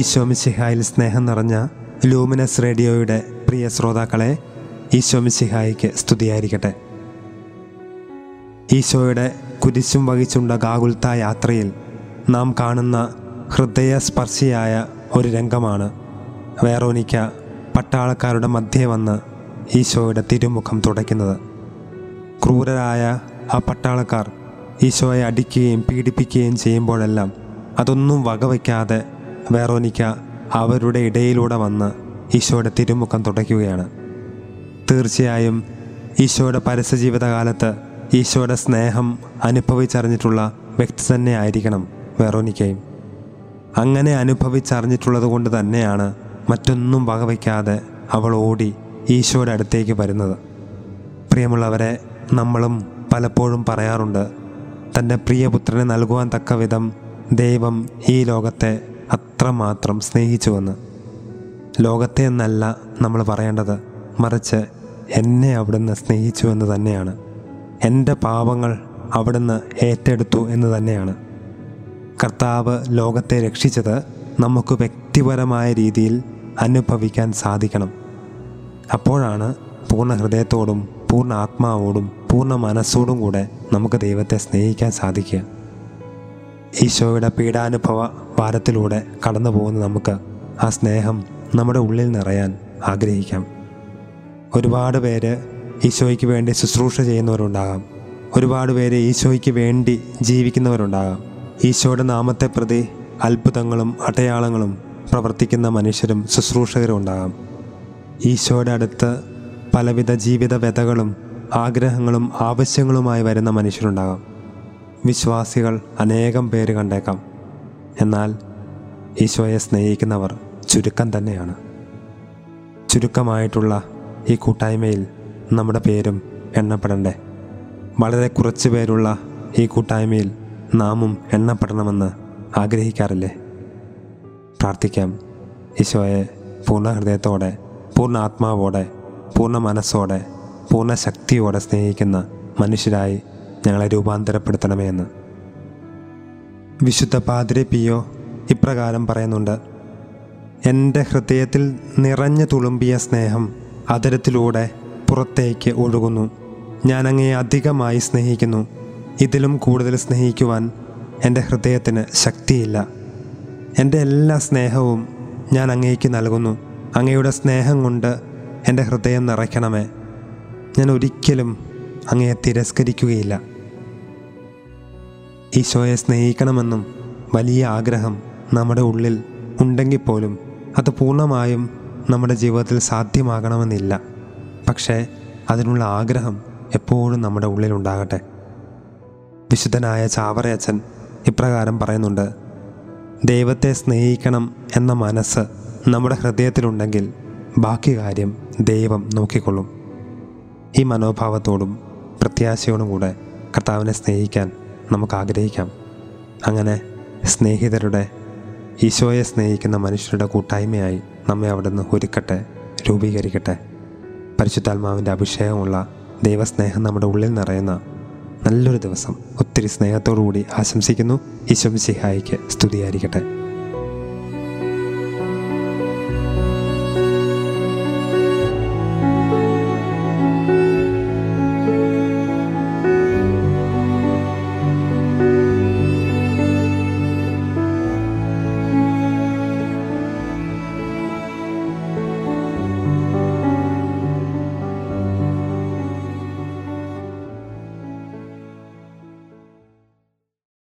ഈശോമിശിഹായിൽ സ്നേഹം നിറഞ്ഞ ലൂമിനസ് റേഡിയോയുടെ പ്രിയ ശ്രോതാക്കളെ ഈശോമിശിഹായിക്ക് സ്തുതിയായിരിക്കട്ടെ. ഈശോയുടെ കുരിശും വഹിച്ചുണ്ട ഗാകുൽത്ത യാത്രയിൽ നാം കാണുന്ന ഹൃദയസ്പർശിയായ ഒരു രംഗമാണ്. വേറോനിക്ക പട്ടാളക്കാരുടെ മധ്യേ വന്ന് ഈശോയുടെ തിരുമുഖം തുടയ്ക്കുന്നത്. ക്രൂരരായ ആ പട്ടാളക്കാർ ഈശോയെ അടിക്കുകയും പീഡിപ്പിക്കുകയും ചെയ്യുമ്പോഴെല്ലാം അതൊന്നും വകവയ്ക്കാതെ വേറോനിക്ക അവരുടെ ഇടയിലൂടെ വന്ന് ഈശോയുടെ തിരുമുഖം തുടയ്ക്കുകയാണ്. തീർച്ചയായും ഈശോയുടെ പരസ്യജീവിതകാലത്ത് ഈശോയുടെ സ്നേഹം അനുഭവിച്ചറിഞ്ഞിട്ടുള്ള വ്യക്തി തന്നെ ആയിരിക്കണം വെറോനിക്കയും. അങ്ങനെ അനുഭവിച്ചറിഞ്ഞിട്ടുള്ളത് കൊണ്ട് തന്നെയാണ് മറ്റൊന്നും വകവയ്ക്കാതെ അവൾ ഓടി ഈശോയുടെ അടുത്തേക്ക് വരുന്നത്. പ്രിയമുള്ളവരെ നമ്മളും പലപ്പോഴും പറയാറുണ്ട് തന്റെ പ്രിയപുത്രനെ നൽകുവാൻ തക്ക വിധം ദൈവം ഈ ലോകത്തെ അത്രമാത്രം സ്നേഹിച്ചുവെന്ന്. ലോകത്തെ എന്നല്ല നമ്മൾ പറയേണ്ടത്. മറിച്ച് എന്നെ അവിടുന്ന് സ്നേഹിച്ചു എന്ന് തന്നെയാണ്. എന്റെ പാപങ്ങൾ അവിടുന്ന് ഏറ്റെടുത്തു എന്ന് തന്നെയാണ്. കർത്താവ് ലോകത്തെ രക്ഷിച്ചത് നമുക്ക് വ്യക്തിപരമായ രീതിയിൽ അനുഭവിക്കാൻ സാധിക്കണം. അപ്പോഴാണ് പൂർണ ഹൃദയത്തോടും പൂർണ ആത്മാവോടും പൂർണ മനസ്സോടും കൂടെ നമുക്ക് ദൈവത്തെ സ്നേഹിക്കാൻ സാധിക്കുക. ഈശോയുടെ പീഡാനുഭവ വാരത്തിലൂടെ കടന്നു പോകുന്ന നമുക്ക് ആ സ്നേഹം നമ്മുടെ ഉള്ളിൽ നിറയാൻ ആഗ്രഹിക്കാം. ഒരുപാട് പേര് ഈശോയ്ക്ക് വേണ്ടി ശുശ്രൂഷ ചെയ്യുന്നവരുണ്ടാകാം. ഒരുപാട് പേര് ഈശോയ്ക്ക് വേണ്ടി ജീവിക്കുന്നവരുണ്ടാകാം. ഈശോയുടെ നാമത്തെ പ്രതി അത്ഭുതങ്ങളും അടയാളങ്ങളും പ്രവർത്തിക്കുന്ന മനുഷ്യരും ശുശ്രൂഷകരും ഉണ്ടാകാം ഈശോയുടെ അടുത്ത് പലവിധ ജീവിത വ്യതകളും ആഗ്രഹങ്ങളും ആവശ്യങ്ങളുമായി വരുന്ന മനുഷ്യരുണ്ടാകാം. വിശ്വാസികൾ അനേകം പേര് കണ്ടേക്കാം. എന്നാൽ ഈശോയെ സ്നേഹിക്കുന്നവർ ചുരുക്കം തന്നെയാണ്. ചുരുക്കമായിട്ടുള്ള ഈ കൂട്ടായ്മയിൽ നമ്മുടെ പേരും എണ്ണപ്പെടണ്ടേ? വളരെ കുറച്ച് പേരുള്ള ഈ കൂട്ടായ്മയിൽ നാമും എണ്ണപ്പെടണമെന്ന് ആഗ്രഹിക്കാറില്ലേ? പ്രാർത്ഥിക്കാം. ഈശോയെ പൂർണ ഹൃദയത്തോടെ പൂർണ ആത്മാവോടെ പൂർണ മനസ്സോടെ പൂർണ ശക്തിയോടെ സ്നേഹിക്കുന്ന മനുഷ്യരായി ഞങ്ങളെ രൂപാന്തരപ്പെടുത്തണമേ എന്ന്. വിശുദ്ധ പാതിരെ പിയോ ഇപ്രകാരം പറയുന്നുണ്ട് എന്റെ ഹൃദയത്തിൽ നിറഞ്ഞു തുളുമ്പിയ സ്നേഹം അതരത്തിലൂടെ പുറത്തേക്ക് ഒഴുകുന്നു. ഞാൻ അങ്ങയെ അധികമായി സ്നേഹിക്കുന്നു. ഇതിലും കൂടുതൽ സ്നേഹിക്കുവാൻ എന്റെ ഹൃദയത്തിന് ശക്തിയില്ല. എന്റെ എല്ലാ സ്നേഹവും ഞാൻ അങ്ങേക്ക് നൽകുന്നു. അങ്ങയുടെ സ്നേഹം കൊണ്ട് എന്റെ ഹൃദയം നിറയ്ക്കണമേ. ഞാൻ ഒരിക്കലും അങ്ങയെ തിരസ്കരിക്കുകയില്ല. ഈശോയെ സ്നേഹിക്കണമെന്നും വലിയ ആഗ്രഹം നമ്മുടെ ഉള്ളിൽ ഉണ്ടെങ്കിൽ പോലും അത് പൂർണമായും നമ്മുടെ ജീവിതത്തിൽ സാധ്യമാകണമെന്നില്ല. പക്ഷേ അതിനുള്ള ആഗ്രഹം എപ്പോഴും നമ്മുടെ ഉള്ളിലുണ്ടാകട്ടെ വിശുദ്ധനായ ചാവറയച്ചൻ ഇപ്രകാരം പറയുന്നുണ്ട് ദൈവത്തെ സ്നേഹിക്കണം എന്ന മനസ്സ് നമ്മുടെ ഹൃദയത്തിലുണ്ടെങ്കിൽ ബാക്കി കാര്യം ദൈവം നോക്കിക്കൊള്ളും. ഈ മനോഭാവത്തോടും പ്രത്യാശയോടും കൂടെ കർത്താവിനെ സ്നേഹിക്കാൻ നമുക്ക് ആഗ്രഹിക്കാം അങ്ങനെ സ്നേഹിതരുടെ ഈശോയെ സ്നേഹിക്കുന്ന മനുഷ്യരുടെ കൂട്ടായ്മയായി നമ്മെ അവിടുന്ന് ഒരുക്കട്ടെ രൂപീകരിക്കട്ടെ. പരിശുദ്ധാത്മാവിന്റെ അഭിഷേകമുള്ള ദൈവസ്നേഹം നമ്മുടെ ഉള്ളിൽ നിറയുന്ന നല്ലൊരു ദിവസം. ഒത്തിരി സ്നേഹത്തോടു കൂടി ആശംസിക്കുന്നു. ഈശോ സിഹായിക്ക് സ്തുതിയായിരിക്കട്ടെ.